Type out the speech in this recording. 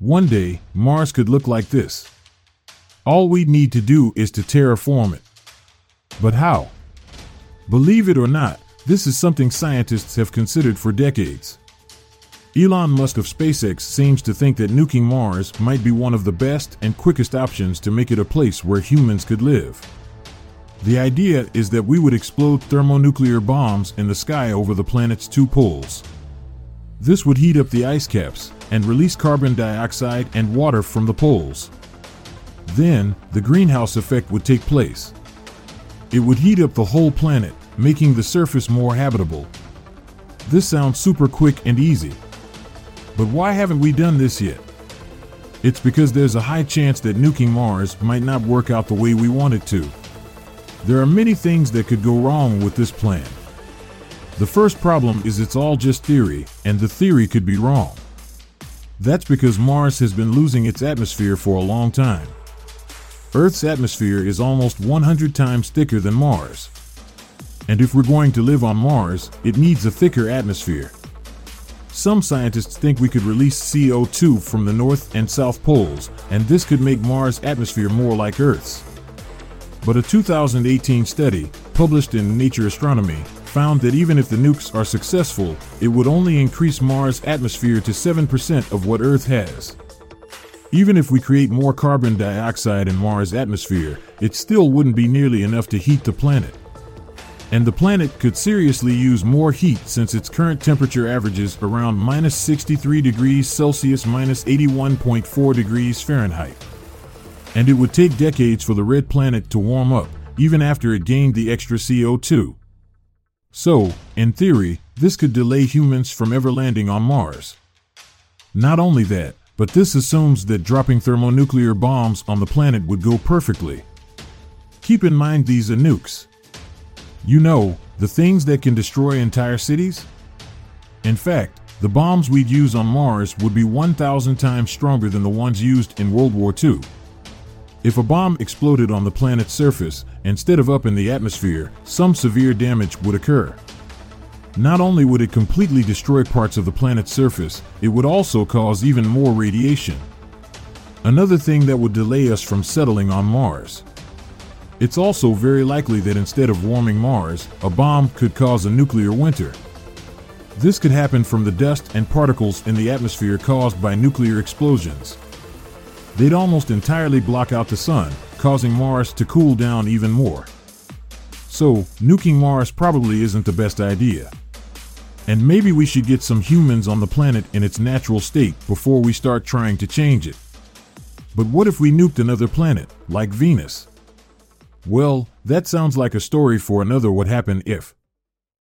One day, Mars could look like this. All we need to do is to terraform it. But how? Believe it or not, this is something scientists have considered for decades. Elon Musk of SpaceX seems to think that nuking Mars might be one of the best and quickest options to make it a place where humans could live. The idea is that we would explode thermonuclear bombs in the sky over the planet's two poles. This would heat up the ice caps and release carbon dioxide and water from the poles. Then, the greenhouse effect would take place. It would heat up the whole planet, making the surface more habitable. This sounds super quick and easy. But why haven't we done this yet? It's because there's a high chance that nuking Mars might not work out the way we want it to. There are many things that could go wrong with this plan. The first problem is it's all just theory, and the theory could be wrong. That's because Mars has been losing its atmosphere for a long time. Earth's atmosphere is almost 100 times thicker than Mars. And if we're going to live on Mars, it needs a thicker atmosphere. Some scientists think we could release CO2 from the North and South poles, and this could make Mars' atmosphere more like Earth's. But a 2018 study, published in Nature Astronomy, found that even if the nukes are successful, it would only increase Mars' atmosphere to 7% of what Earth has. Even if we create more carbon dioxide in Mars' atmosphere, it still wouldn't be nearly enough to heat the planet. And the planet could seriously use more heat since its current temperature averages around minus 63 degrees Celsius minus 81.4 degrees Fahrenheit. And it would take decades for the red planet to warm up, even after it gained the extra CO2. So, in theory, this could delay humans from ever landing on Mars. Not only that, but this assumes that dropping thermonuclear bombs on the planet would go perfectly. Keep in mind these are nukes. You know, the things that can destroy entire cities? In fact, the bombs we'd use on Mars would be 1,000 times stronger than the ones used in World War II. If a bomb exploded on the planet's surface instead of up in the atmosphere, some severe damage would occur. Not only would it completely destroy parts of the planet's surface, it would also cause even more radiation. Another thing that would delay us from settling on Mars. It's also very likely that instead of warming Mars, a bomb could cause a nuclear winter. This could happen from the dust and particles in the atmosphere caused by nuclear explosions. They'd almost entirely block out the sun, causing Mars to cool down even more. So, nuking Mars probably isn't the best idea. And maybe we should get some humans on the planet in its natural state before we start trying to change it. But what if we nuked another planet, like Venus? Well, that sounds like a story for another What Happened If.